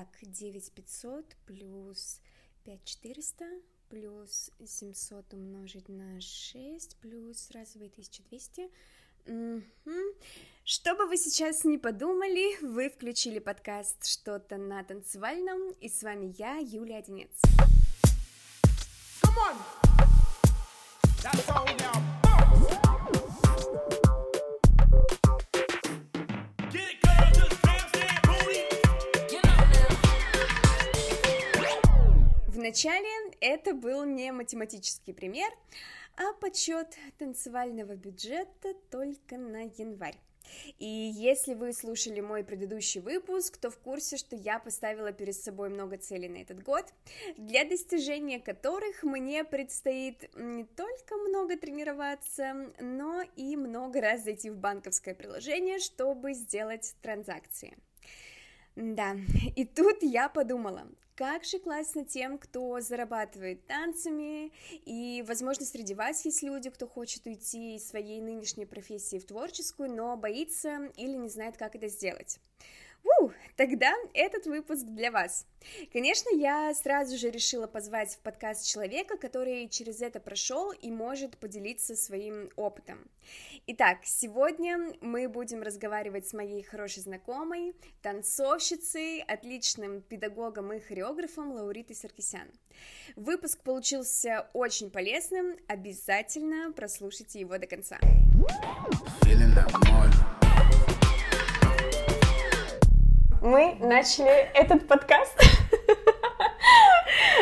Так, 9500 плюс 5400 плюс 700 умножить на 6 плюс разовые 1200. Угу. Что бы вы сейчас не подумали, вы включили подкаст «Что-то на танцевальном», и с вами я, Юлия Одинец. Come on. That's all now. Вначале это был не математический пример, а подсчет танцевального бюджета только на январь. И если вы слушали мой предыдущий выпуск, то в курсе, что я поставила перед собой много целей на этот год, для достижения которых мне предстоит не только много тренироваться, но и много раз зайти в банковское приложение, чтобы сделать транзакции. Да, и тут я подумала, как же классно тем, кто зарабатывает танцами, и, возможно, среди вас есть люди, кто хочет уйти из своей нынешней профессии в творческую, но боится или не знает, как это сделать. Тогда этот выпуск для вас. Конечно, я сразу же решила позвать в подкаст человека, который через это прошел и может поделиться своим опытом. Итак, сегодня мы будем разговаривать с моей хорошей знакомой, танцовщицей, отличным педагогом и хореографом Лауритой Саркисян. Выпуск получился очень полезным, обязательно прослушайте его до конца. Мы начали этот подкаст.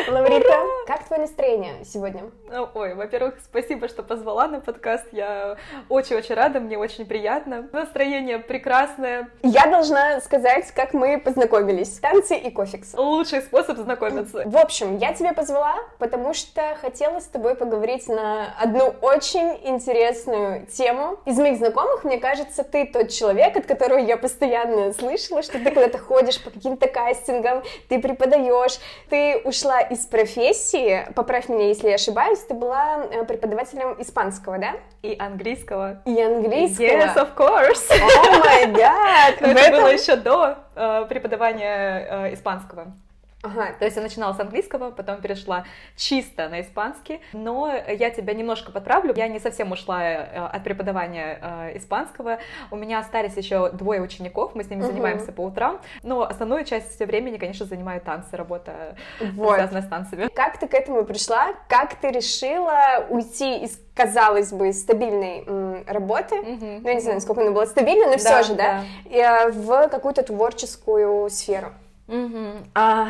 Лаурита, как твое настроение сегодня? Ой, во-первых, спасибо, что позвала на подкаст. Я очень-очень рада, мне очень приятно. Настроение прекрасное. Я должна сказать, как мы познакомились. Танцы и кофекс. Лучший способ знакомиться. В общем, я тебя позвала, потому что хотела с тобой поговорить на одну очень интересную тему. Из моих знакомых, мне кажется, ты тот человек, от которого я постоянно слышала, что ты куда-то ходишь по каким-то кастингам, ты преподаешь, ты ушла из профессии, поправь меня, если я ошибаюсь, ты была э, преподавателем испанского, да? И английского. И английского. Yes, of course. О май гад! Это было еще до э, преподавания э, испанского. Ага. То есть я начинала с английского, потом перешла чисто на испанский, но я тебя немножко подправлю, я не совсем ушла э, от преподавания э, испанского, у меня остались еще двое учеников, мы с ними угу. занимаемся по утрам, но основную часть времени, конечно, занимаю танцы, работа вот. связанная с танцами. Как ты к этому пришла? Как ты решила уйти из казалось бы, стабильной м, работы, mm-hmm. ну, я не знаю, насколько она была стабильна, но да, все же, да, да. Э, в какую-то творческую сферу. Угу. А,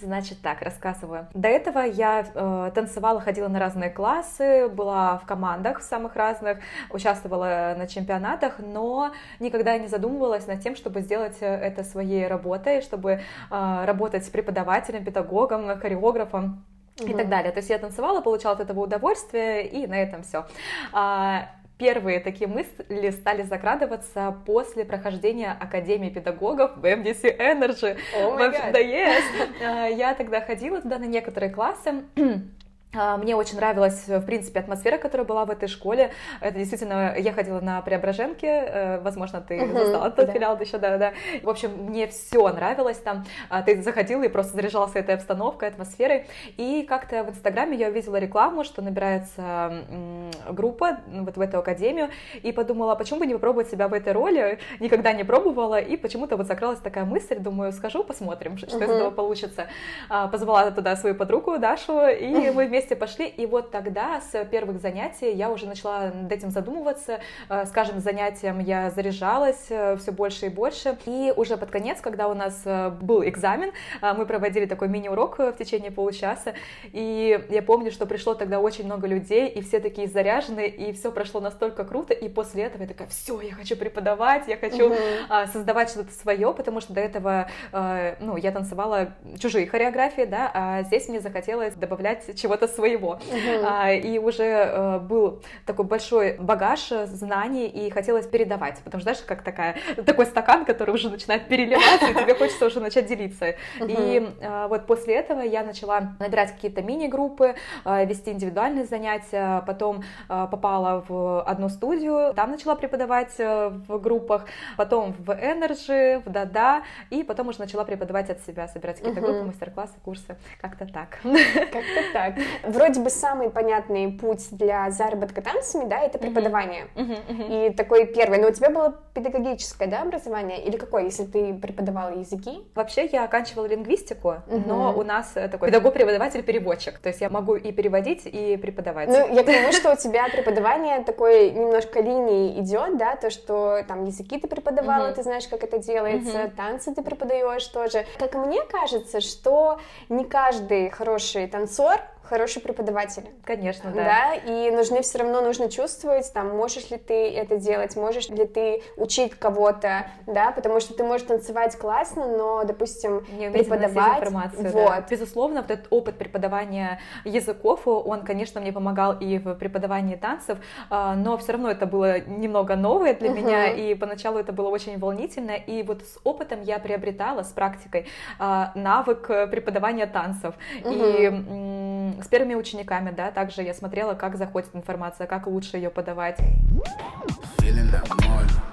значит так, рассказываю. До этого я э, танцевала, ходила на разные классы, была в командах самых разных, участвовала на чемпионатах, но никогда не задумывалась над тем, чтобы сделать это своей работой, чтобы э, работать с преподавателем, педагогом, хореографом. Угу. И так далее. То есть я танцевала, получала от этого удовольствие, и на этом все. А, Первые такие мысли стали закрадываться после прохождения Академии педагогов в MDC Energy. Oh да, yes. Я тогда ходила туда на некоторые классы, а, мне очень нравилась, в принципе, атмосфера, которая была в этой школе. Это действительно, я ходила на Преображенке, э, возможно, ты uh-huh, застала тот да. филиал еще, да, да. В общем, мне все нравилось там. А, ты заходила и просто заряжался этой обстановкой, атмосферой. И как-то в Инстаграме я увидела рекламу, что набирается группа вот в эту академию, и подумала, почему бы не попробовать себя в этой роли. Никогда не пробовала, и почему-то вот закралась такая мысль, думаю, схожу, посмотрим, что uh-huh. из этого получится. А, позвала туда свою подругу Дашу, и мы вместе вместе пошли, и вот тогда с первых занятий я уже начала над этим задумываться, э, с каждым занятием я заряжалась э, все больше и больше, и уже под конец, когда у нас э, был экзамен, мы проводили такой мини-урок в течение получаса, и я помню, что пришло тогда очень много людей, и все такие заряженные, и все прошло настолько круто, и после этого я такая, все, я хочу преподавать, я хочу uh-huh. создавать что-то свое, потому что до этого, ну, я танцевала чужие хореографии, да, а здесь мне захотелось добавлять чего-то своего. Uh-huh. И уже э, был такой большой багаж знаний, и хотелось передавать, потому что, знаешь, как такая, такой стакан, который уже начинает переливаться, и тебе хочется уже начать делиться. Uh-huh. И э, вот после этого я начала набирать какие-то мини-группы, э, вести индивидуальные занятия, потом попала в одну студию, там начала преподавать в группах, потом в Energy, в Дада, и потом уже начала преподавать от себя, собирать какие-то uh-huh. группы, мастер-классы, курсы, как-то так. Как-то так. Вроде бы самый понятный путь для заработка танцами, да, это преподавание. Uh-huh. Uh-huh. И такой первый. Но у тебя было педагогическое, да, образование? Или какое, если ты преподавала языки? Вообще я оканчивала лингвистику, uh-huh. но у нас такой педагог-преподаватель-переводчик. То есть я могу и переводить, и преподавать. Ну, я к тому, что у тебя преподавание такой немножко линии идет, да, то, что там языки ты преподавала, ты знаешь, как это делается, танцы ты преподаешь тоже. Как мне кажется, что не каждый хороший танцор хорошие преподаватели. Конечно, да. Да, и нужны все равно, нужно чувствовать, там, можешь ли ты это делать, можешь ли ты учить кого-то, да, потому что ты можешь танцевать классно, но, допустим, Не преподавать... информацию, вот. Да. Безусловно, вот этот опыт преподавания языков, он, конечно, мне помогал и в преподавании танцев, а, но все равно это было немного новое для меня, и поначалу это было очень волнительно, и вот с опытом я приобретала, с практикой, а, навык преподавания танцев, и с первыми учениками, да, также я смотрела, как заходит информация, как лучше ее подавать.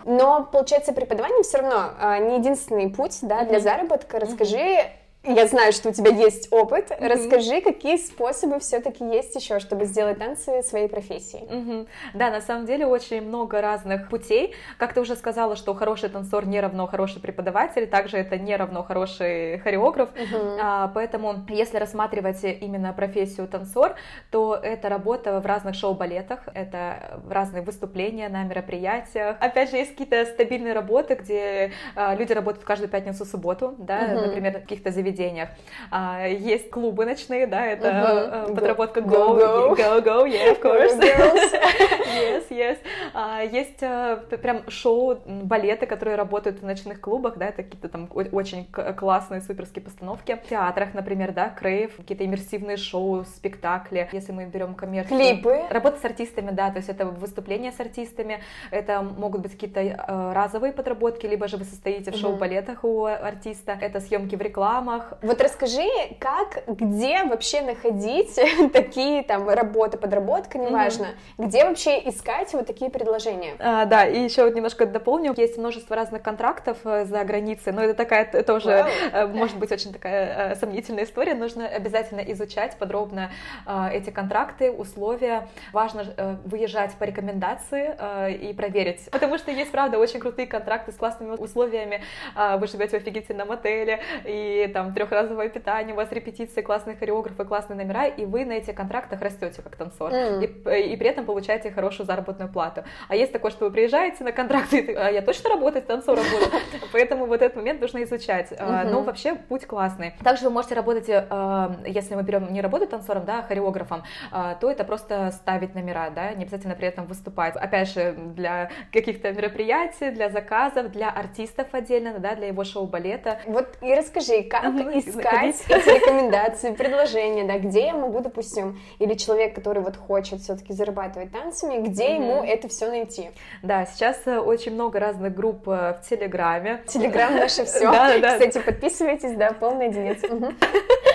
Но, получается, преподавание все равно а, не единственный путь, да, для заработка. Расскажи, я знаю, что у тебя есть опыт. Mm-hmm. Расскажи, какие способы все-таки есть еще, чтобы сделать танцы своей профессией. Mm-hmm. Да, на самом деле очень много разных путей. Как ты уже сказала, что хороший танцор не равно хороший преподаватель, также это не равно хороший хореограф. Mm-hmm. А, поэтому, если рассматривать именно профессию танцор, то это работа в разных шоу-балетах, это разные выступления на мероприятиях. Опять же, есть какие-то стабильные работы, где а, люди работают каждую пятницу-субботу, да, mm-hmm. например, в каких-то заведениях заведениях. А, есть клубы ночные, да, это uh-huh. подработка go, go, go, go, yeah, of course. yes, yes. А, есть а, прям шоу, балеты, которые работают в ночных клубах, да, это какие-то там очень классные суперские постановки. В театрах, например, да, крейв, какие-то иммерсивные шоу, спектакли. Если мы берем коммерцию. Клипы. Работа с артистами, да, то есть это выступления с артистами, это могут быть какие-то э, разовые подработки, либо же вы состоите в шоу-балетах у артиста, это съемки в рекламах. Вот расскажи, как, где вообще находить такие там работы, подработка, неважно, mm-hmm. где вообще искать вот такие предложения? А, да, и еще вот немножко дополню, есть множество разных контрактов э, за границей, но это такая тоже, wow. может быть, очень такая э, сомнительная история, нужно обязательно изучать подробно э, эти контракты, условия, важно выезжать по рекомендации и проверить, потому что есть, правда, очень крутые контракты с классными условиями, вы живете в офигительном отеле, и там трехразовое питание, у вас репетиции, классные хореографы, классные номера, и вы на этих контрактах растете как танцор, mm. и, и при этом получаете хорошую заработную плату. А есть такое, что вы приезжаете на контракт, и а я точно работать танцором буду, поэтому вот этот момент нужно изучать. Mm-hmm. Но вообще путь классный. Также вы можете работать, а, если мы берем не работу танцором, да, а хореографом, а, то это просто ставить номера, да, не обязательно при этом выступать. Опять же, для каких-то мероприятий, для заказов, для артистов отдельно, да, для его шоу-балета. Вот и расскажи, как искать эти рекомендации, предложения, да, где я могу, допустим, или человек, который вот хочет все-таки зарабатывать танцами, где ему это все найти? Да, сейчас э, очень много разных групп э, в Телеграме. Телеграм наше все. Да, да. Кстати, подписывайтесь, да, полный единиц.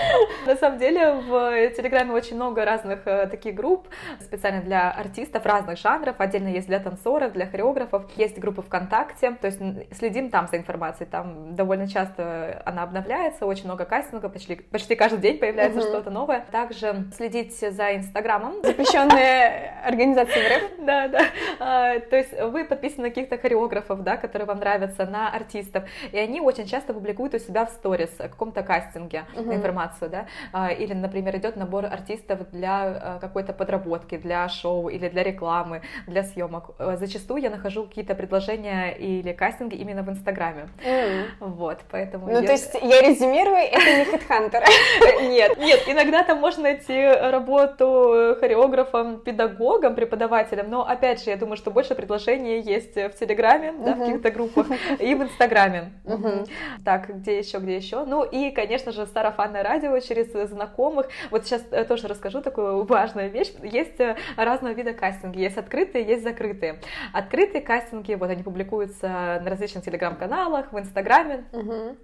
На самом деле в Телеграме очень много разных э, таких групп, специально для артистов разных жанров, отдельно есть для танцоров, для хореографов, есть группы ВКонтакте, то есть следим там за информацией, там довольно часто она обновляется, очень много кастинга, почти, почти каждый день появляется uh-huh. что-то новое. Также следите за Инстаграмом. Запрещенная организация в РФ. Да, да. А, то есть вы подписаны на каких-то хореографов, да, которые вам нравятся, на артистов, и они очень часто публикуют у себя в сторис о каком-то кастинге uh-huh. Информацию, да, а, или, например, идет набор артистов для а, какой-то подработки, для шоу или для рекламы, для съемок. Зачастую я нахожу какие-то предложения или кастинги именно в Инстаграме. Mm. Вот, поэтому... Ну, я... то есть я резюмирую это не хедхантер. Нет, нет, иногда там можно найти работу хореографом, педагогом, преподавателем, но опять же, я думаю, что больше предложений есть в Телеграме, да, в каких-то группах, и в Инстаграме. Так, где еще, где еще? Ну и, конечно же, сарафанное радио радио, через знакомых. Вот сейчас э, тоже расскажу такую важную вещь. Есть э, разного вида кастинги. Есть открытые, есть закрытые. Открытые кастинги, вот они публикуются на различных телеграм-каналах, в Инстаграме. Угу.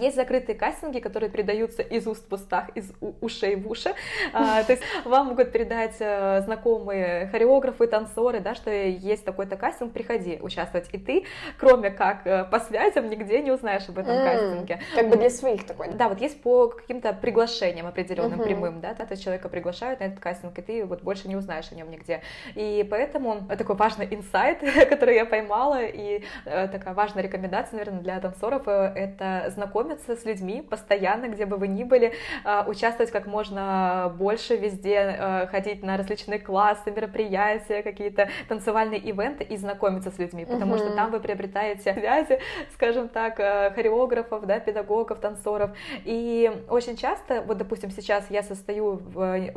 Есть закрытые кастинги, которые передаются из уст в устах, из ушей в уши. А, то есть вам могут передать э, знакомые хореографы, танцоры, да, что есть такой-то кастинг, приходи участвовать. И ты, кроме как по связям, нигде не узнаешь об этом кастинге. Как бы для своих такой. Да, вот есть по каким-то приглашениям определенным угу. прямым, да, то есть человека приглашают на этот кастинг, и ты вот больше не узнаешь о нем нигде. И поэтому такой важный инсайт, который я поймала, и э, такая важная рекомендация, наверное, для танцоров, э, это знакомиться с людьми постоянно, где бы вы ни были, э, участвовать как можно больше везде, ходить на различные классы, мероприятия, какие-то танцевальные ивенты и знакомиться с людьми, потому угу. что там вы приобретаете связи, скажем так, хореографов, да, педагогов, танцоров, и очень часто, вот, допустим, сейчас я состою в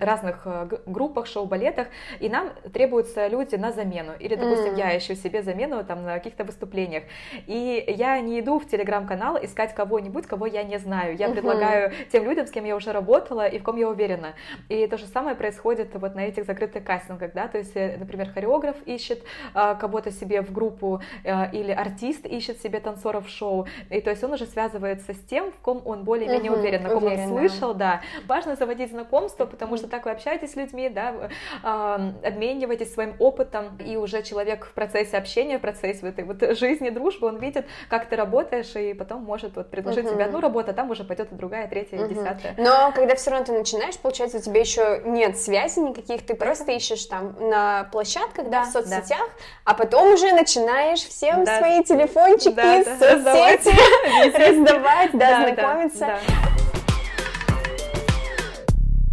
разных э, группах, шоу-балетах, и нам требуются люди на замену. Или, допустим, mm. я ищу себе замену там на каких-то выступлениях. И я не иду в телеграм-канал искать кого-нибудь, кого я не знаю. Я mm-hmm. предлагаю тем людям, с кем я уже работала и в ком я уверена. И то же самое происходит вот на этих закрытых кастингах, да, то есть, э, например, хореограф ищет а, кого-то себе в группу, а, или артист ищет себе танцоров в шоу, и то есть он уже связывается с тем, в ком он более-менее угу, уверен, на ком уверен, он слышал, да. Важно заводить знакомство, потому что так вы общаетесь с людьми, да, обмениваетесь своим опытом, и уже человек в процессе общения, в процессе этой вот жизни, дружбы, он видит, как ты работаешь, и потом может вот предложить угу. тебе одну работу, а там уже пойдет и другая, третья, угу. десятая. Но когда все равно ты начинаешь, получается, у тебя еще нет связи никаких, ты просто ищешь там на площадках, да, в соцсетях, да. а потом уже начинаешь всем да. свои телефончики, да, соцсети раздавать, да, знакомиться. Да.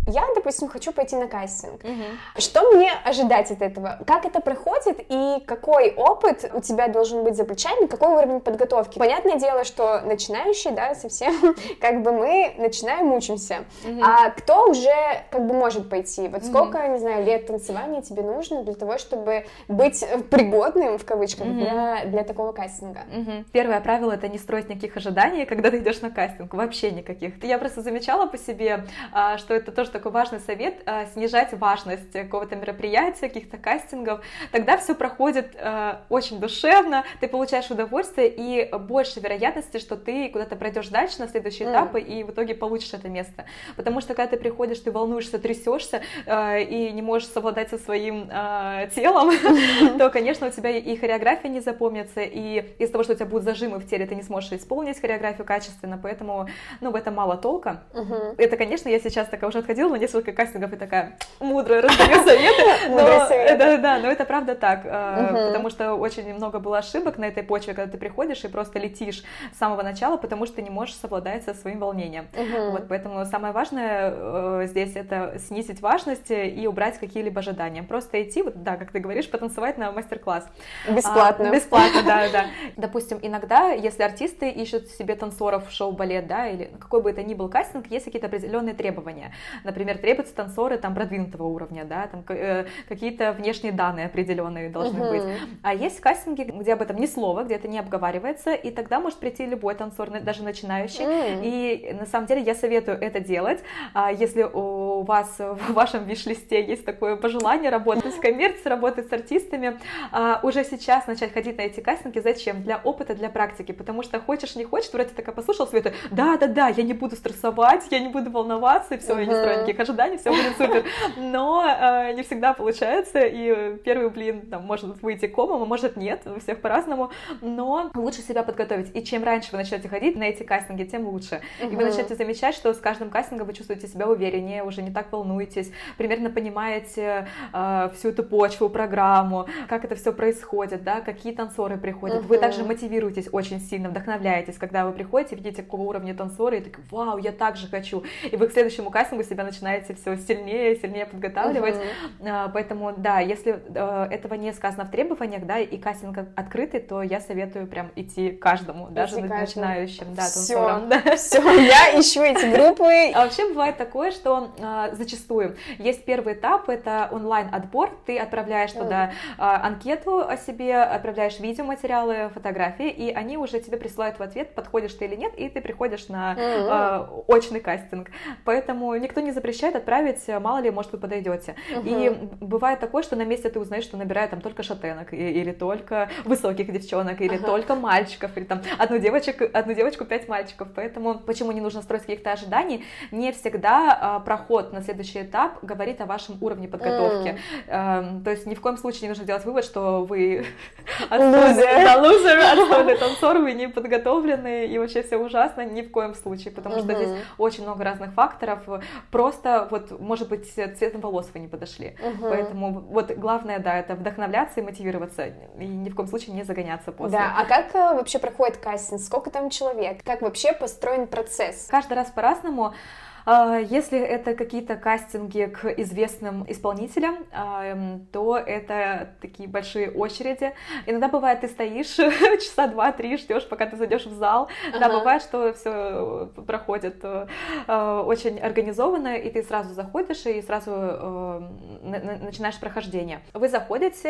Я, допустим, хочу пойти на кастинг. Угу. Что мне ожидать от этого? Как это проходит и какой опыт у тебя должен быть за плечами, какой уровень подготовки? Понятное дело, что начинающие, да, совсем, как бы мы начинаем, учимся. Угу. А кто уже как бы может пойти? Вот сколько, угу. не знаю, лет танцевания тебе нужно для того, чтобы быть пригодным, в кавычках, угу. для, для такого кастинга? Угу. Первое правило — это не строить никаких ожиданий, когда ты идешь на кастинг, вообще никаких. Я просто замечала по себе, а, что это тоже такой важный совет, э, снижать важность какого-то мероприятия, каких-то кастингов, тогда все проходит э, очень душевно, ты получаешь удовольствие и больше вероятности, что ты куда-то пройдешь дальше на следующие этапы и в итоге получишь это место. Потому что когда ты приходишь, ты волнуешься, трясешься э, и не можешь совладать со своим телом, то, конечно, у тебя и хореография не запомнится, и из-за того, что у тебя будут зажимы в теле, ты не сможешь исполнить хореографию качественно, поэтому, ну, в этом мало толка. Это, конечно, я сейчас такая уже отходила ходила на несколько кастингов и такая мудрая раздаю советы. Но, да, да, но это правда так, угу. потому что очень много было ошибок на этой почве, когда ты приходишь и просто летишь с самого начала, потому что ты не можешь совладать со своим волнением. Угу. Вот, поэтому самое важное э, здесь это снизить важность и убрать какие-либо ожидания. Просто идти, вот, да, как ты говоришь, потанцевать на мастер-класс. Бесплатно. А, бесплатно, да, да. Допустим, иногда, если артисты ищут себе танцоров в шоу-балет, да, или какой бы это ни был кастинг, есть какие-то определенные требования. Например, например, требуются танцоры там продвинутого уровня, да, там э, какие-то внешние данные определенные должны uh-huh. быть. А есть кастинги, где об этом ни слова, где это не обговаривается, и тогда может прийти любой танцор, даже начинающий. Uh-huh. И на самом деле я советую это делать, а если у вас в вашем виш-листе есть такое пожелание работать в коммерции, работать с артистами, а, уже сейчас начать ходить на эти кастинги. Зачем? Для опыта, для практики, потому что хочешь, не хочешь, вроде такая послушал света, да, да, да, я не буду стрессовать, я не буду волноваться, и все, uh-huh. я не строю никаких ожиданий, все будет супер. Но э, не всегда получается, и первый блин там может выйти комом, а может нет, у всех по-разному, но лучше себя подготовить. И чем раньше вы начнете ходить на эти кастинги, тем лучше. И вы начнете замечать, что с каждым кастингом вы чувствуете себя увереннее, уже не так волнуетесь, примерно понимаете э, всю эту почву, программу, как это все происходит, да, какие танцоры приходят. Вы также мотивируетесь очень сильно, вдохновляетесь, когда вы приходите, видите, какого уровня танцоры, и такие, вау, я так же хочу. И вы к следующему кастингу себя начинаете все сильнее, сильнее подготавливать. Uh-huh. Поэтому, да, если э, этого не сказано в требованиях, да, и кастинг открытый, то я советую прям идти каждому, идти даже каждому. начинающим, да, все, да. все, я ищу эти группы. А вообще бывает такое, что э, зачастую есть первый этап, это онлайн-отбор, ты отправляешь туда э, анкету о себе, отправляешь видеоматериалы, фотографии, и они уже тебе присылают в ответ, подходишь ты или нет, и ты приходишь на очный кастинг. Поэтому никто не запрещает отправить, мало ли, может, вы подойдете. И бывает такое, что на месте ты узнаешь, что набирают там только шатенок, или только высоких девчонок, или ага. только мальчиков, или там одну, девочек, одну девочку, пять мальчиков. Поэтому почему не нужно строить каких-то ожиданий? Не всегда а, проход на следующий этап говорит о вашем уровне подготовки. Mm. то есть ни в коем случае не нужно делать вывод, что вы отстойный, отстойный танцор, вы не подготовлены, и вообще все ужасно, ни в коем случае, потому что здесь очень много разных факторов. Просто вот, может быть, цветом волос вы не подошли. Поэтому вот главное, да, это вдохновляться и мотивироваться, и ни в коем случае не загоняться после. Да, а как э, вообще проходит кастинг? Сколько там человек? Как вообще построен процесс? Каждый раз по-разному. А, если это какие-то кастинги к известным исполнителям, эм, то это такие большие очереди. Иногда бывает, ты стоишь часа два-три, ждешь, пока ты зайдешь в зал. Ага. Да, бывает, что все проходит э, э, очень организованно, и ты сразу заходишь и сразу э, начинаешь прохождение. Вы заходите,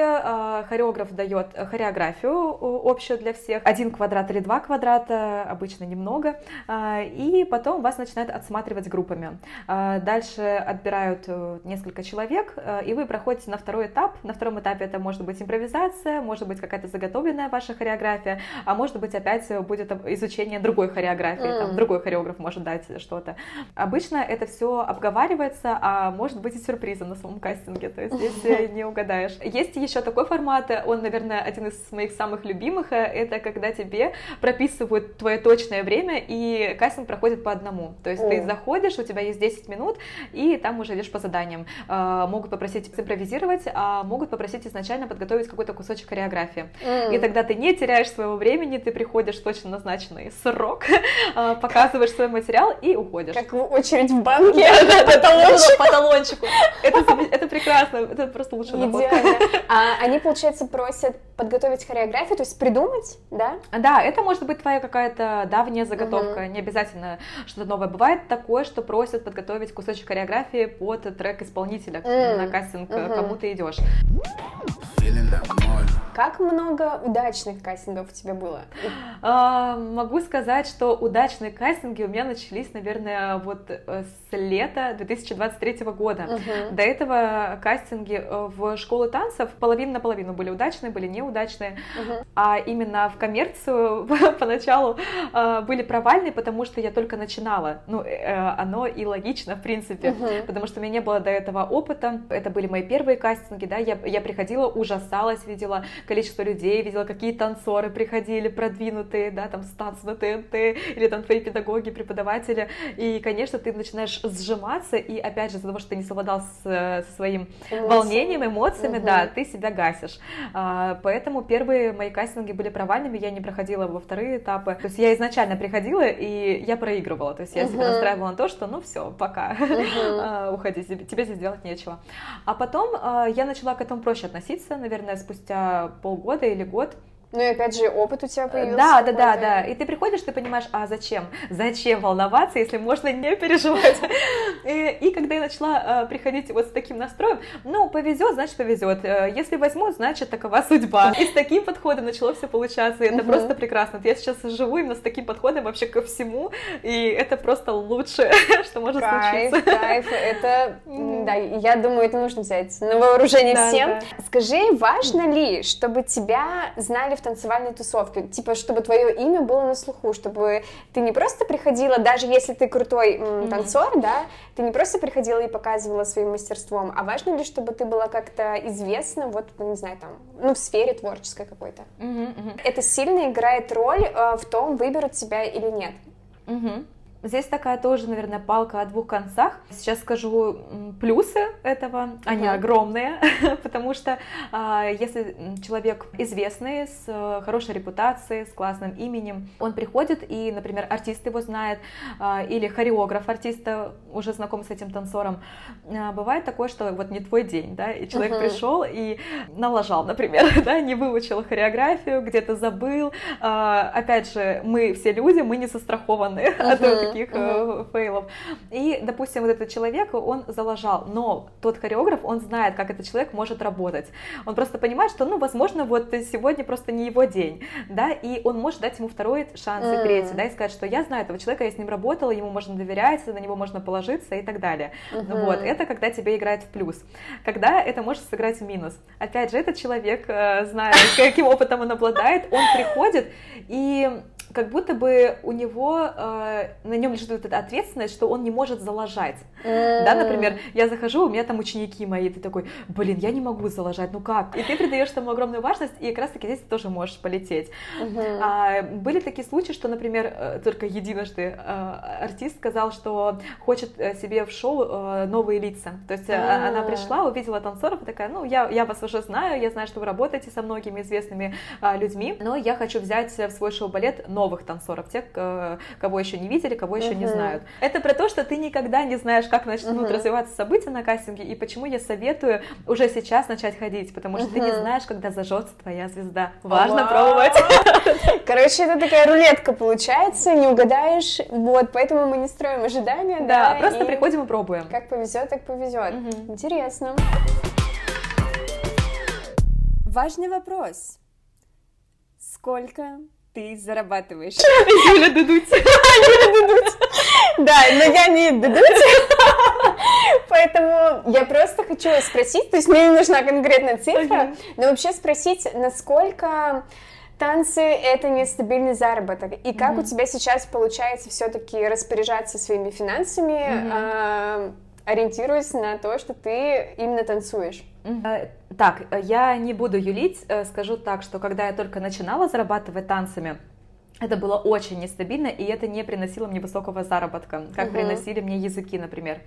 хореограф дает хореографию общую для всех, один квадрат или два квадрата, обычно немного, и потом вас начинают отсматривать группу группами. А, дальше отбирают э, несколько человек, э, и вы проходите на второй этап. На втором этапе это может быть импровизация, может быть какая-то заготовленная ваша хореография, а может быть опять будет изучение другой хореографии, mm. там другой хореограф может дать что-то. Обычно это все обговаривается, а может быть и сюрпризом на самом кастинге, то есть здесь э, не угадаешь. Есть еще такой формат, он, наверное, один из моих самых любимых, это когда тебе прописывают твое точное время, и кастинг проходит по одному. То есть oh. ты заходишь, у тебя есть 10 минут, и там уже идешь по заданиям. Э, могут попросить симпровизировать, а могут попросить изначально подготовить какой-то кусочек хореографии. Mm. И тогда ты не теряешь своего времени, ты приходишь в точно назначенный срок, э, показываешь свой материал и уходишь. Как очередь в банке по талончику. Это прекрасно, это просто лучше находка. А они, получается, просят подготовить хореографию, то есть придумать, да? Да, это может быть твоя какая-то давняя заготовка, не обязательно что-то новое. Бывает такое, что просят подготовить кусочек хореографии под трек исполнителя mm. на кастинг, mm-hmm. кому ты идешь. Как много удачных кастингов у тебя было? А, могу сказать, что удачные кастинги у меня начались, наверное, вот э, с лета 2023 года. Uh-huh. До этого кастинги э, в школу танцев половина на половину были удачные, были неудачные, uh-huh. а именно в коммерцию поначалу э, были провальные, потому что я только начинала. Ну, оно и логично, в принципе, uh-huh. потому что у меня не было до этого опыта. Это были мои первые кастинги, да, я, я приходила, ужасалась, видела количество людей, видела, какие танцоры приходили, продвинутые, да, там, с танц на ТНТ, или там твои педагоги, преподаватели, и, конечно, ты начинаешь сжиматься, и, опять же, из-за того, что ты не совладал с, со своим Эмоции. волнением, эмоциями, угу. да, ты себя гасишь. А, поэтому первые мои кастинги были провальными, я не проходила во вторые этапы, то есть я изначально приходила, и я проигрывала, то есть я угу. себя настраивала на то, что, ну, все, пока, угу. уходи, тебе здесь делать нечего. А потом а, я начала к этому проще относиться, наверное, спустя полгода или год, ну и опять же, опыт у тебя появился. Да, да, да, да. И ты приходишь, ты понимаешь, а зачем? Зачем волноваться, если можно не переживать? И, и когда я начала э, приходить вот с таким настроем, ну, повезет, значит повезет. Э, если возьмут, значит такова судьба. И с таким подходом начало все получаться. И это просто прекрасно. Я сейчас живу именно с таким подходом вообще ко всему. И это просто лучшее, что может кайф, случиться. Кайф, это, да, я думаю, это нужно взять на вооружение да, всем. Да. Скажи, важно ли, чтобы тебя знали в танцевальной тусовке, типа, чтобы твое имя было на слуху, чтобы ты не просто приходила, даже если ты крутой м, mm-hmm. танцор, да, ты не просто приходила и показывала своим мастерством, а важно ли, чтобы ты была как-то известна, вот, ну, не знаю, там, ну, в сфере творческой какой-то. Mm-hmm. Это сильно играет роль э, в том, выберут тебя или нет. Mm-hmm. Здесь такая тоже, наверное, палка о двух концах. Сейчас скажу плюсы этого, они uh-huh. огромные, потому что а, если человек известный, с э, хорошей репутацией, с классным именем, он приходит и, например, артист его знает, а, или хореограф артиста уже знаком с этим танцором, а, бывает такое, что вот не твой день, да, и человек uh-huh. пришел и налажал, например, да, не выучил хореографию, где-то забыл. Опять же, мы все люди, мы не застрахованы uh-huh. от таких uh-huh. фейлов. И, допустим, вот этот человек, он залажал, но тот хореограф, он знает, как этот человек может работать. Он просто понимает, что, ну, возможно, вот сегодня просто не его день, да, и он может дать ему второй шанс mm. и третий, да, и сказать, что я знаю этого человека, я с ним работала, ему можно доверять, на него можно положиться и так далее. Mm-hmm. Вот, это когда тебе играет в плюс. Когда это может сыграть в минус. Опять же, этот человек, э, зная, каким опытом он обладает, он приходит и как будто бы у него э, на нем лежит вот эта ответственность, что он не может залажать. Mm. Да, например, я захожу, у меня там ученики мои, ты такой, блин, я не могу залажать, ну как? И ты придаешь этому огромную важность, и как раз-таки здесь ты тоже можешь полететь. А, были такие случаи, что, например, э, только единожды э, артист сказал, что хочет э, себе в шоу э, новые лица. То есть mm. она пришла, увидела танцоров и такая, ну, я, я вас уже знаю, я знаю, что вы работаете со многими известными э, людьми, но я хочу взять в свой шоу-балет новых танцоров, тех, кого еще не видели, кого еще uh-huh. не знают. Это про то, что ты никогда не знаешь, как начнут развиваться события на кастинге, и почему я советую уже сейчас начать ходить, потому что ты не знаешь, когда зажжется твоя звезда. Важно пробовать. Короче, это такая рулетка получается, не угадаешь, вот, поэтому мы не строим ожидания. Да, да просто и приходим и пробуем. Как повезет, так повезет. Интересно. Важный вопрос. Сколько ты зарабатываешь. Юля Дудуть. Юля Дудуть. Да, но я не Дудуть. Поэтому я просто хочу спросить, то есть мне не нужна конкретная цифра, но вообще спросить, насколько танцы это нестабильный заработок. И как у тебя сейчас получается все-таки распоряжаться своими финансами, ориентируясь на то, что ты именно танцуешь? Э, так, я не буду юлить, э, скажу так, что когда я только начинала зарабатывать танцами, это было очень нестабильно, и это не приносило мне высокого заработка, как угу. приносили мне языки, например.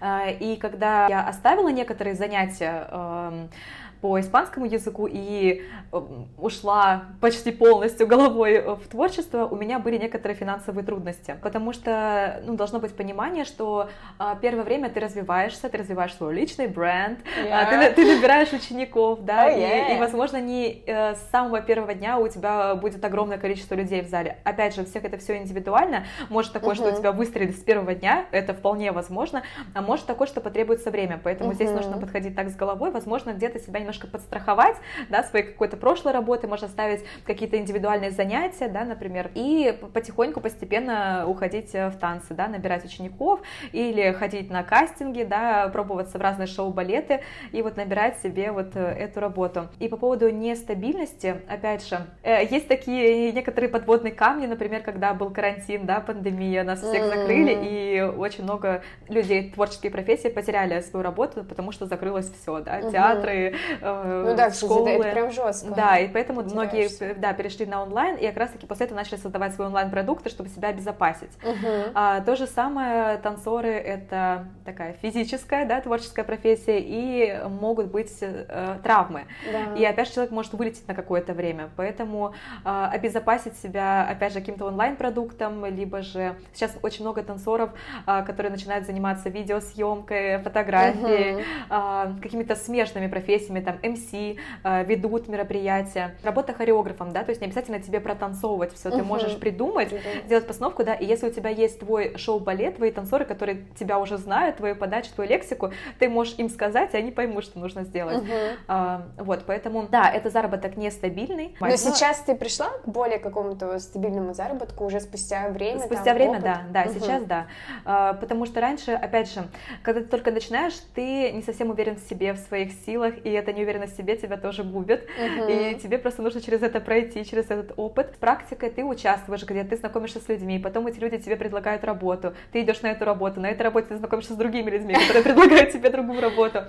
Э, и когда я оставила некоторые занятия, эм, по испанскому языку и э, ушла почти полностью головой в творчество, у меня были некоторые финансовые трудности, потому что ну, должно быть понимание, что а, первое время ты развиваешься, ты развиваешь свой личный бренд, yeah. а, ты, ты набираешь учеников, да, oh, yeah. и, и, возможно, не э, с самого первого дня у тебя будет огромное количество людей в зале. Опять же, всех это все индивидуально, может такое, uh-huh. что у тебя выстрелит с первого дня, это вполне возможно, а может такое, что потребуется время, поэтому uh-huh. здесь нужно подходить так с головой, возможно, где-то себя немножко подстраховать, да, своей какой-то прошлой работы, можно ставить какие-то индивидуальные занятия, да, например, и потихоньку, постепенно уходить в танцы, да, набирать учеников или ходить на кастинги, да, пробоваться в разные шоу-балеты и вот набирать себе вот э, эту работу. И по поводу нестабильности, опять же, э, есть такие некоторые подводные камни, например, когда был карантин, да, пандемия, нас всех закрыли, и очень много людей творческие профессии потеряли свою работу, потому что закрылось все, да, театры, э, ну, да, школы. Это, это прям жестко. Да, и поэтому многие да, перешли на онлайн, и как раз-таки после этого начали создавать свои онлайн-продукты, чтобы себя обезопасить. Угу. А, то же самое танцоры — это такая физическая, да, творческая профессия, и могут быть э, травмы. Да. И опять же человек может вылететь на какое-то время, поэтому э, обезопасить себя, опять же, каким-то онлайн-продуктом, либо же сейчас очень много танцоров, э, которые начинают заниматься видеосъемкой, фотографией, угу. э, какими-то смежными профессиями, там, MC, э, ведут мероприятия. Работа хореографом, да, то есть не обязательно тебе протанцовывать все, ты можешь придумать, сделать постановку, да, и если у тебя есть твой шоу-балет, твои танцоры, которые тебя уже знают, твою подачу, твою лексику, ты можешь им сказать, и они поймут, что нужно сделать. А, вот, поэтому, да, это заработок нестабильный. Но, сейчас ты пришла к более какому-то стабильному заработку уже спустя время? Спустя время, да, да, сейчас да. А, потому что раньше, опять же, когда ты только начинаешь, ты не совсем уверен в себе, в своих силах, и это неуверенность в себе тебя тоже губит, uh-huh. и тебе просто нужно через это пройти, через этот опыт. Практикой ты участвуешь, где ты знакомишься с людьми, потом эти люди тебе предлагают работу, ты идешь на эту работу, на этой работе ты знакомишься с другими людьми, которые предлагают тебе другую работу.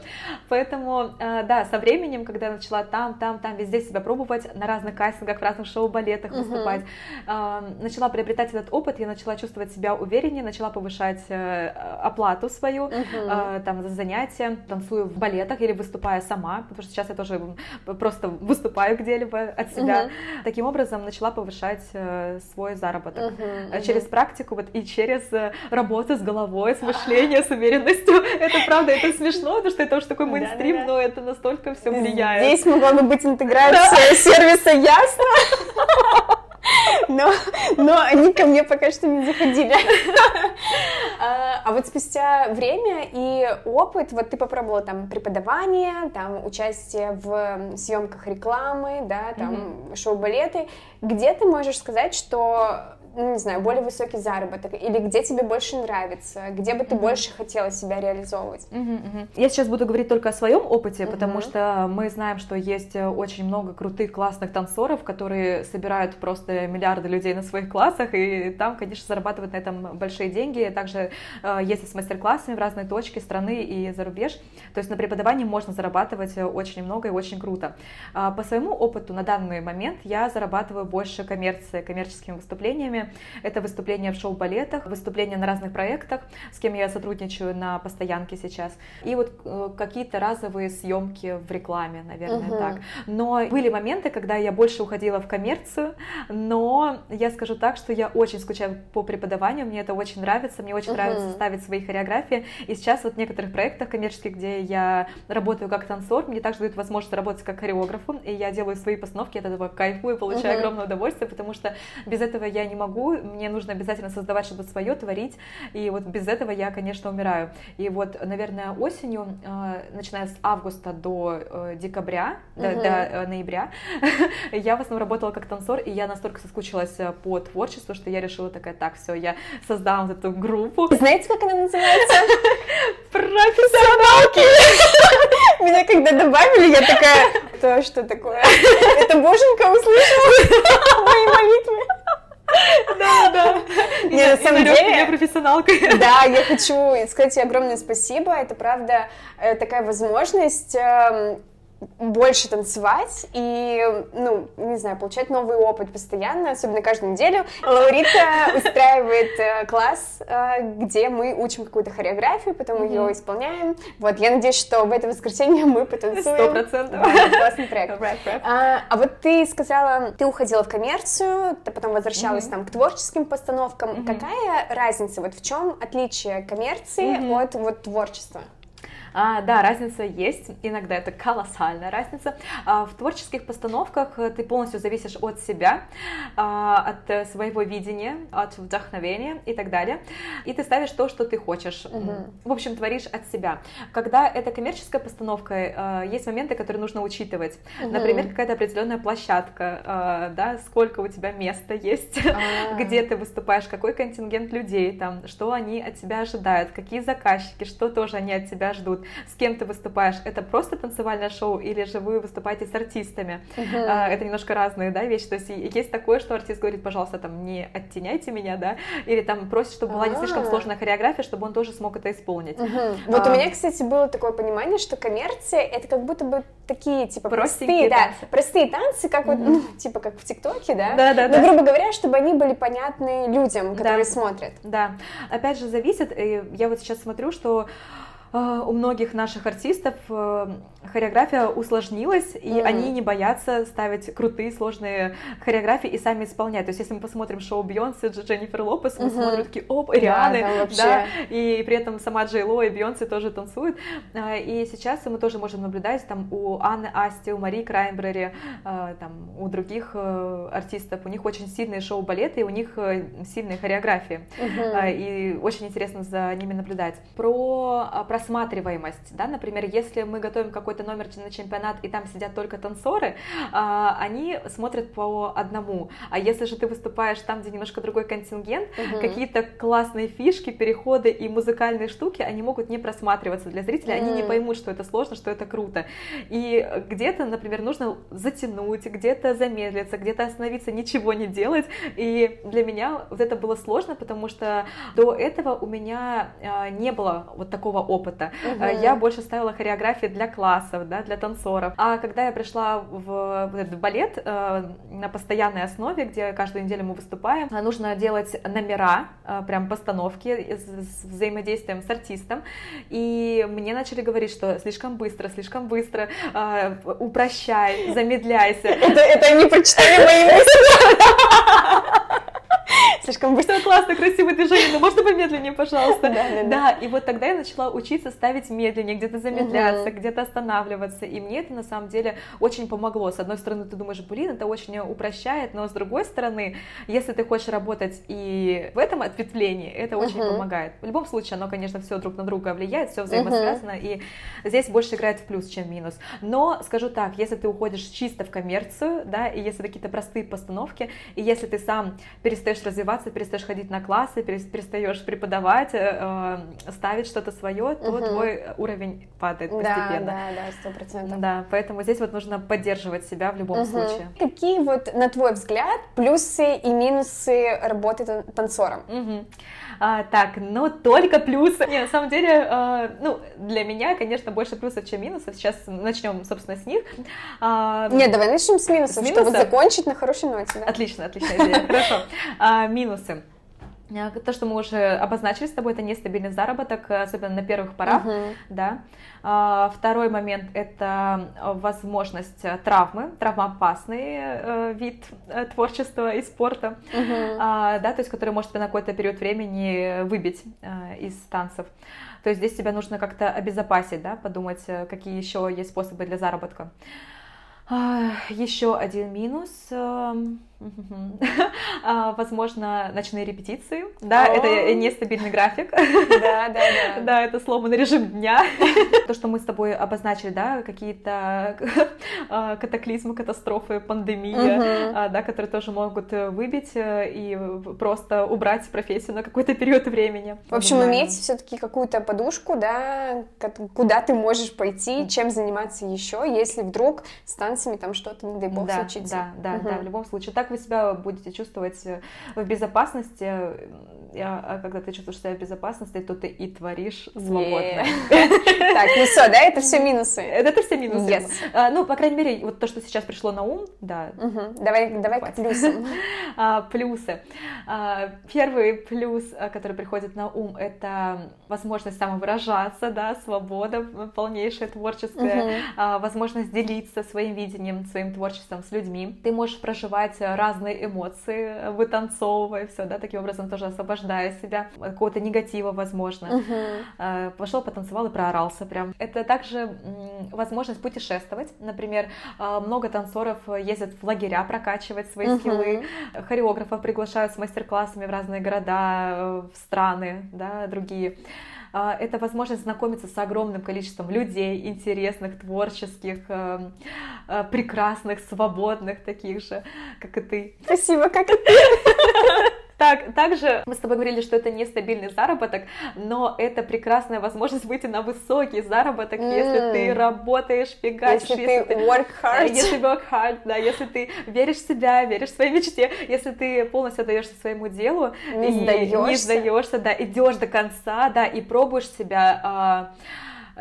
Поэтому, э, да, со временем, когда я начала там, там, там, везде себя пробовать, на разных кастингах, в разных шоу-балетах выступать, uh-huh. начала приобретать этот опыт, я начала чувствовать себя увереннее, начала повышать э, оплату свою, uh-huh. там, за занятия, танцую в балетах или выступая сама, потому что сейчас я тоже просто выступаю где-либо от себя. Uh-huh. Таким образом, начала повышать свой заработок uh-huh. через практику вот и через работу с головой, с мышлением, с уверенностью. Это правда, это смешно, потому что это уже такой мейнстрим, но это настолько все влияет. Здесь могла бы быть интеграция сервиса Ясно. Но, но они ко мне пока что не заходили. А, а вот спустя время и опыт, вот ты попробовала там преподавание, там участие в съемках рекламы, да, там mm-hmm. шоу-балеты. Где ты можешь сказать, что не знаю, более высокий заработок, или где тебе больше нравится, где бы ты mm-hmm. больше хотела себя реализовывать. Mm-hmm. Я сейчас буду говорить только о своем опыте, mm-hmm. потому что мы знаем, что есть э, очень много крутых, классных танцоров, которые собирают просто миллиарды людей на своих классах, и там, конечно, зарабатывают на этом большие деньги. Также э, ездят с мастер-классами в разные точки страны и за рубеж. То есть на преподавании можно зарабатывать э, очень много и очень круто. А по своему опыту на данный момент я зарабатываю больше коммерции, коммерческими выступлениями, программе. Это выступления в шоу-балетах, выступления на разных проектах, с кем я сотрудничаю на постоянке сейчас. И вот э, какие-то разовые съемки в рекламе, наверное, угу. так. Но были моменты, когда я больше уходила в коммерцию, но я скажу так, что я очень скучаю по преподаванию, мне это очень нравится, мне очень угу. нравится ставить свои хореографии. И сейчас вот в некоторых проектах коммерческих, где я работаю как танцор, мне также дают возможность работать как хореографом, и я делаю свои постановки, от этого кайфую, получаю угу. огромное удовольствие, потому что без этого я не могу могу, мне нужно обязательно создавать что-то свое, творить, и вот без этого я, конечно, умираю. И вот, наверное, осенью, э, начиная с августа до э, декабря, угу. до, до э, ноября, я в основном работала как танцор, и я настолько соскучилась по творчеству, что я решила такая, так, все, я создам вот эту группу. Знаете, как она называется? Профессионалки! Меня когда добавили, я такая, то что такое? Это боженька услышала мои молитвы. Да, да. Не, на самом деле... Я профессионалка. Да, я хочу сказать тебе огромное спасибо. Это, правда, э, такая возможность эм, больше танцевать и, ну, не знаю, получать новый опыт постоянно, особенно каждую неделю. Лаурита устраивает э, класс, э, где мы учим какую-то хореографию, потом mm-hmm. ее исполняем. Вот, я надеюсь, что в это воскресенье мы потанцуем. Сто процентов. Классный трек. А, а вот ты сказала, ты уходила в коммерцию, ты потом возвращалась mm-hmm. там к творческим постановкам. Mm-hmm. Какая разница, вот в чем отличие коммерции от вот творчества? А, да, разница есть, иногда это колоссальная разница. А, в творческих постановках ты полностью зависишь от себя, а, от своего видения, от вдохновения и так далее. И ты ставишь то, что ты хочешь. Угу. В общем, творишь от себя. Когда это коммерческая постановка, а, есть моменты, которые нужно учитывать. Угу. Например, какая-то определенная площадка, а, да, сколько у тебя места есть, А-а-а. где ты выступаешь, какой контингент людей там, что они от тебя ожидают, какие заказчики, что тоже они от тебя ждут зовут, с кем ты выступаешь, это просто танцевальное шоу или же вы выступаете с артистами. Uh-huh. Это немножко разные, да, вещи. То есть есть такое, что артист говорит, пожалуйста, там, не оттеняйте меня, да, или там просит, чтобы была не слишком а. сложная хореография, чтобы он тоже смог это исполнить. Uh-huh. Вот а, у меня, кстати, было такое понимание, что коммерция это как будто бы такие, типа, простые, да, простые танцы, как вот, ну, типа, как в ТикТоке, да? Да, да, Но, грубо говоря, чтобы они были понятны людям, которые смотрят. Да. Опять же, зависит, я вот сейчас смотрю, что а, у многих наших артистов э, хореография усложнилась, и mm-hmm. они не боятся ставить крутые, сложные хореографии и сами исполнять. То есть, если мы посмотрим шоу Бейонсе, Дженнифер Лопес, мы mm-hmm. смотрим такие, оп, Рианы, да, да, и при этом сама Джей Ло и Бейонсе тоже танцуют. А, и сейчас мы тоже можем наблюдать там у Анны Асти, у Марии Крайнбрери, а, там у других э, артистов, у них очень сильные шоу-балеты, и у них э, сильные хореографии. Mm-hmm. И очень интересно за ними наблюдать. Про, про просматриваемость, да, например, если мы готовим какой-то номер на чемпионат, и там сидят только танцоры, а, они смотрят по одному, а если же ты выступаешь там, где немножко другой контингент, угу. какие-то классные фишки, переходы и музыкальные штуки, они могут не просматриваться для зрителя, mm. они не поймут, что это сложно, что это круто, и где-то, например, нужно затянуть, где-то замедлиться, где-то остановиться, ничего не делать, и для меня вот это было сложно, потому что до этого у меня а, не было вот такого опыта. Угу. Я больше ставила хореографии для классов, да, для танцоров. А когда я пришла в, в балет а, на постоянной основе, где каждую неделю мы выступаем, нужно делать номера, прям постановки с взаимодействием с артистом. И мне начали говорить, что слишком быстро, слишком быстро, упрощай, замедляйся. Это, это мои мысли. Слишком быстро, классно, красивое движение, но можно помедленнее, пожалуйста? Да, да, да. и вот тогда я начала учиться ставить медленнее, где-то замедляться, где-то останавливаться, и мне это на самом деле очень помогло. С одной стороны, ты думаешь, блин, это очень упрощает, но с другой стороны, если ты хочешь работать и в этом ответвлении, это очень помогает. В любом случае, оно, конечно, все друг на друга влияет, все взаимосвязано, и здесь больше играет в плюс, чем в минус. Но скажу так, если ты уходишь чисто в коммерцию, да, и если какие-то простые постановки, и если ты сам перестаешь развиваться, перестаешь ходить на классы, перестаешь преподавать, э, ставить что-то свое, то угу. твой уровень падает постепенно. Да, да, да, сто процентов. Да, поэтому здесь вот нужно поддерживать себя в любом угу. случае. Какие вот, на твой взгляд, плюсы и минусы работы танцором? Угу. А, так, ну только плюсы. Не, на самом деле, а, ну, для меня, конечно, больше плюсов, чем минусов. Сейчас начнем, собственно, с них. А, Нет, давай начнем с минусов, с минусов? чтобы закончить на хорошей ноте. Да? Отлично, отличная идея. Хорошо. А, минусы. А, то, что мы уже обозначили с тобой, это нестабильный заработок, особенно на первых порах, uh-huh. да. А, второй момент – это возможность травмы, травмоопасный э, вид э, творчества и спорта, uh-huh. да, то есть который может на какой-то период времени выбить э, из танцев. То есть здесь тебя нужно как-то обезопасить, да, подумать, какие еще есть способы для заработка. Еще один минус эм, А, возможно, ночные репетиции, да, это нестабильный график. Да, да, да. Да, это сломанный режим дня. То, что мы с тобой обозначили, да, какие-то а, катаклизмы, катастрофы, пандемия, а, да, которые тоже могут выбить э, и просто убрать профессию на какой-то период времени. В общем, иметь все-таки какую-то подушку, да, куда ты можешь пойти, чем заниматься еще, если вдруг с танцами там что-то, не дай бог, случится. Да, да, да, в любом случае. Так вы себя будете чувствовать э, в безопасности, а когда ты чувствуешь себя в безопасности, то ты и творишь свободно. Так, ну все, да, это все минусы. Это все минусы. А, ну, по крайней мере, вот то, что сейчас пришло на ум, да. Давай, давай к плюсам. А, плюсы. А, первый плюс, который приходит на ум, это возможность самовыражаться, да, свобода полнейшая творческая, возможность делиться своим видением, своим творчеством с людьми. Ты можешь проживать разные эмоции, вытанцовывая все, да, таким образом тоже освобождая себя от какого-то негатива, возможно. Uh-huh. Пошел, потанцевал и проорался прям. Это также возможность путешествовать. Например, а, много танцоров ездят в лагеря прокачивать свои uh-huh. скиллы, хореографов приглашают с мастер-классами в разные города, э, в страны, да, другие. А, это возможность знакомиться с огромным количеством людей, интересных, творческих, эм, э, прекрасных, свободных, таких же, как и ты. Спасибо, как и ты. Так, также мы с тобой говорили, что это нестабильный заработок, но это прекрасная возможность выйти на высокий заработок, mm. если ты работаешь, фигачишь. Если, если ты work hard. Если work hard, да, если ты веришь в себя, веришь в своей мечте, если ты полностью отдаешься своему делу, не сдаешься, не сдаешься, да, идешь до конца, да, и пробуешь себя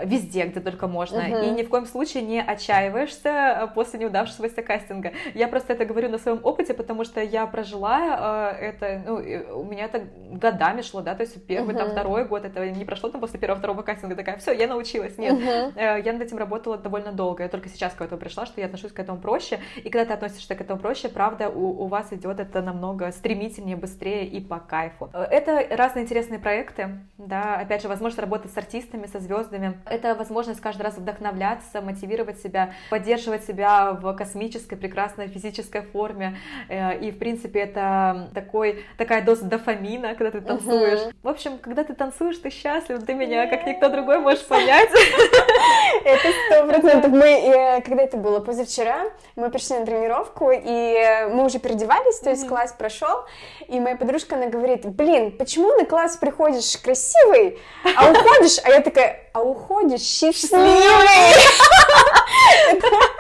везде, где только можно, uh-huh. и ни в коем случае не отчаиваешься э, после неудавшегося кастинга. Я просто это говорю на своем опыте, потому что я прожила э, это, ну, у меня это годами шло, да, то есть первый, uh-huh. там, второй год, это не прошло там после первого-второго кастинга, такая, все, я научилась, нет, э, я над этим работала довольно долго, я только сейчас к этому пришла, что я отношусь к этому проще, и когда ты относишься к этому проще, правда, у, у вас идет это намного стремительнее, быстрее и по кайфу. Это разные интересные проекты, да, опять же, возможность работать с артистами, со звездами, Это возможность каждый раз вдохновляться, мотивировать себя, поддерживать себя в космической, прекрасной физической форме. Э, и, в принципе, это такой, такая доза дофамина, когда ты танцуешь. Угу. В общем, когда ты танцуешь, ты счастлив, ты меня, как никто другой, можешь понять. Это сто процентов. Мы, э, когда это было позавчера, мы пришли на тренировку, и мы уже переодевались, то есть класс прошел, и моя подружка, она говорит, блин, почему на класс приходишь красивый, а уходишь, а я такая, а уходишь счастливый.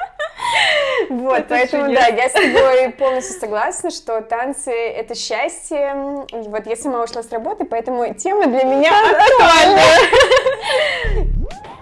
Вот, поэтому, да, я с тобой полностью согласна, что танцы — это счастье. Вот, я сама ушла с работы, поэтому тема для меня актуальна.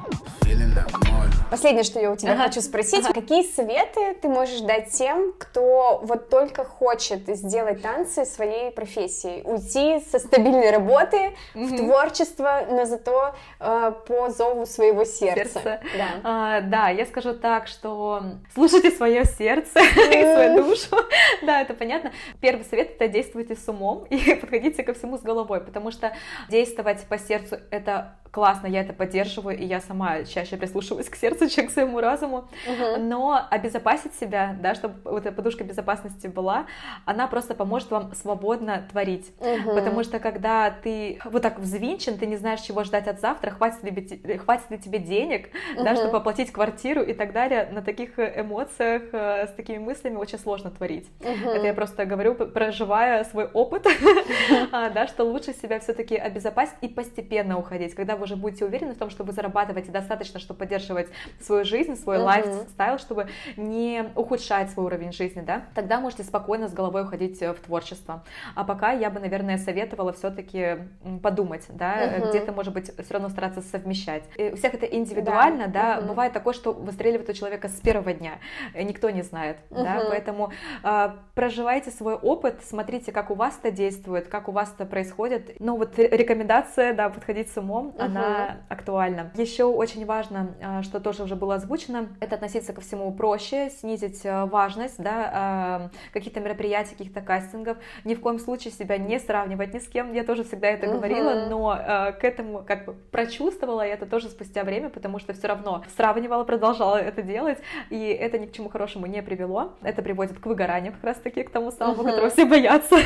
Последнее, что я у тебя ага. хочу спросить, ага. какие советы ты можешь дать тем, кто вот только хочет сделать танцы своей профессией, уйти со стабильной работы угу. в творчество, но зато э, по зову своего сердца. сердца. Да. А, да, я скажу так, что слушайте свое сердце и свою душу. Да, это понятно. Первый совет это действуйте с умом и подходите ко всему с головой, потому что действовать по сердцу это классно, я это поддерживаю, и я сама чаще прислушиваюсь к сердцу, к своему разуму, uh-huh. но обезопасить себя, да, чтобы вот эта подушка безопасности была, она просто поможет вам свободно творить, uh-huh. потому что когда ты вот так взвинчен, ты не знаешь, чего ждать от завтра, хватит ли, хватит ли тебе денег, uh-huh. да, чтобы оплатить квартиру и так далее, на таких эмоциях, э, с такими мыслями очень сложно творить. Uh-huh. Это я просто говорю, проживая свой опыт, а, да, что лучше себя все-таки обезопасить и постепенно уходить, когда вы уже будете уверены в том, что вы зарабатываете достаточно, чтобы поддерживать свою жизнь, свой лайфстайл, чтобы не ухудшать свой уровень жизни, да, тогда можете спокойно с головой уходить в творчество. А пока я бы, наверное, советовала все-таки подумать, да, uh где-то, может быть, все равно стараться совмещать. И у всех это индивидуально, да, да? Uh бывает такое, что выстреливает у человека с первого дня, никто не знает, uh да, поэтому э, проживайте свой опыт, смотрите, как у вас это действует, как у вас это происходит. Ну вот рекомендация, да, подходить с умом, uh она актуальна. Еще очень важно, а, что тоже уже было озвучено, это относиться ко всему проще, снизить а, важность, да, а, каких-то мероприятий, каких-то кастингов, ни в коем случае себя не сравнивать ни с кем, я тоже всегда это uh-huh. говорила, но к этому как бы прочувствовала я это тоже спустя время, потому что все равно сравнивала, продолжала это делать, и это ни к чему хорошему не привело, это приводит к выгоранию как раз-таки, к тому самому, uh-huh. которого все боятся,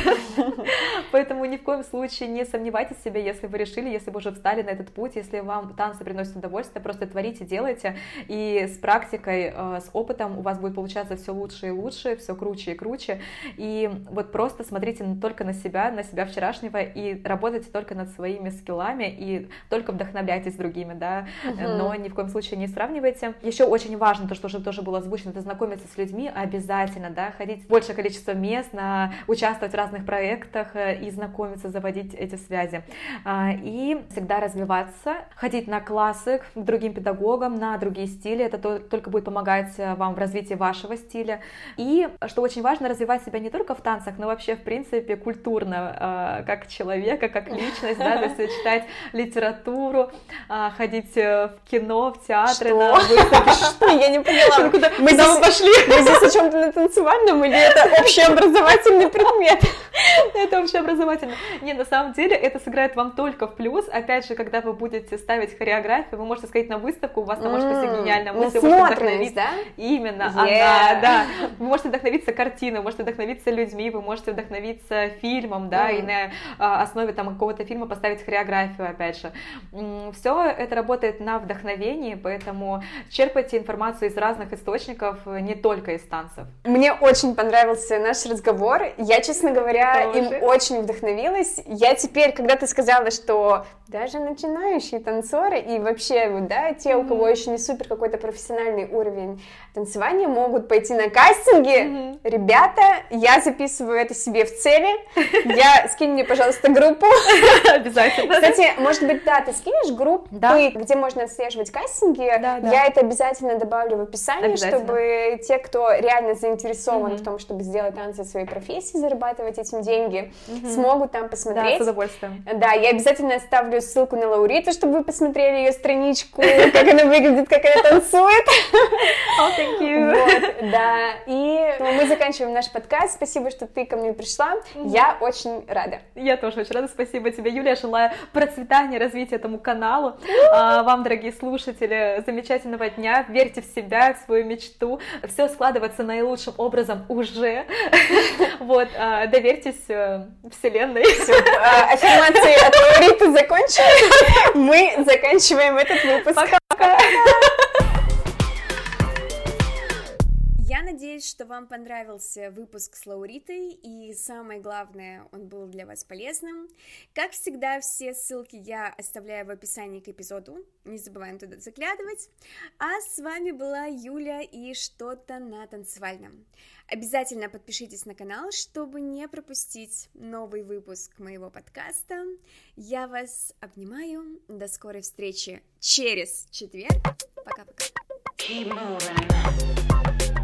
поэтому ни в коем случае не сомневайтесь в себе, если вы решили, если вы уже встали на этот путь, если вам танцы приносят удовольствие, просто творите, делайте, и с практикой, э, с опытом у вас будет получаться все лучше и лучше, все круче и круче, и вот просто смотрите только на себя, на себя вчерашнего, и работайте только над своими скиллами, и только вдохновляйтесь другими, да, угу. но ни в коем случае не сравнивайте. Еще очень важно, то, что уже тоже было озвучено, это знакомиться с людьми обязательно, да, ходить в большее количество мест, на, участвовать в разных проектах э, и знакомиться, заводить эти связи. А, и всегда развиваться, ходить на классы к другим педагогам, на другие стили, это только будет помогать э, вам в развитии вашего стиля. И, что очень важно, развивать себя не только в танцах, но вообще, в принципе, культурно, э, как человека, как личность, да, то есть читать литературу, э, ходить в кино, в театры, что? на выставки. Что? Я не поняла. Куда мы здесь пошли? Мы здесь о чем-то на танцевальном или это общеобразовательный предмет? Это общеобразовательный. Не, на самом деле это сыграет вам только в плюс. Опять же, когда вы будете ставить хореографию, вы можете сказать на выставку, у вас там может быть гениальная мысль, вы можете вдохновиться. Да? Именно, она, да. Вы можете вдохновиться картиной, вы можете вдохновиться людьми, вы можете вдохновиться фильмом, да, и на а, основе там какого-то фильма поставить хореографию, опять же. Все это работает на вдохновении, поэтому черпайте информацию из разных источников, не только из танцев. Мне очень понравился наш разговор. Я, честно говоря, Тоже. Им очень вдохновилась. Я теперь, когда ты сказала, что даже начинающие танцоры и вообще, да, те, у кого еще не супер какой-то профессиональный уровень танцевания, могут пойти на кастинги. Ребята, я записываю это себе в цели. Я скинь мне, пожалуйста, группу. Обязательно. Кстати, может быть, да, ты скинешь группы, да. где можно отслеживать кастинги. Я это обязательно добавлю в описание, чтобы те, кто реально заинтересован в том, чтобы сделать танцы своей профессии, зарабатывать этим деньги, тренинги, угу. смогут там посмотреть. Да, с удовольствием. Да, я обязательно оставлю ссылку на Лауриту, чтобы вы посмотрели ее страничку, как она выглядит, как она танцует. Oh, thank you. Вот, да, и мы заканчиваем наш подкаст. Спасибо, что ты ко мне пришла. Я очень рада. Я тоже очень рада. Спасибо тебе, Юлия. Желаю процветания, развития этому каналу. А, вам, дорогие слушатели, замечательного дня. Верьте в себя, в свою мечту. Все складывается наилучшим образом уже. Вот, а, доверьтесь э, Вселенной. Все, а, аффирмации от Лауриты закончены. Мы заканчиваем этот выпуск. Пока-пока. Надеюсь, что вам понравился выпуск с Лауритой, и самое главное, он был для вас полезным. Как всегда, все ссылки я оставляю в описании к эпизоду, не забываем туда заглядывать. А с вами была Юля и что-то на танцевальном. Обязательно подпишитесь на канал, чтобы не пропустить новый выпуск моего подкаста. Я вас обнимаю. До скорой встречи через четверг. Пока-пока. Keep moving.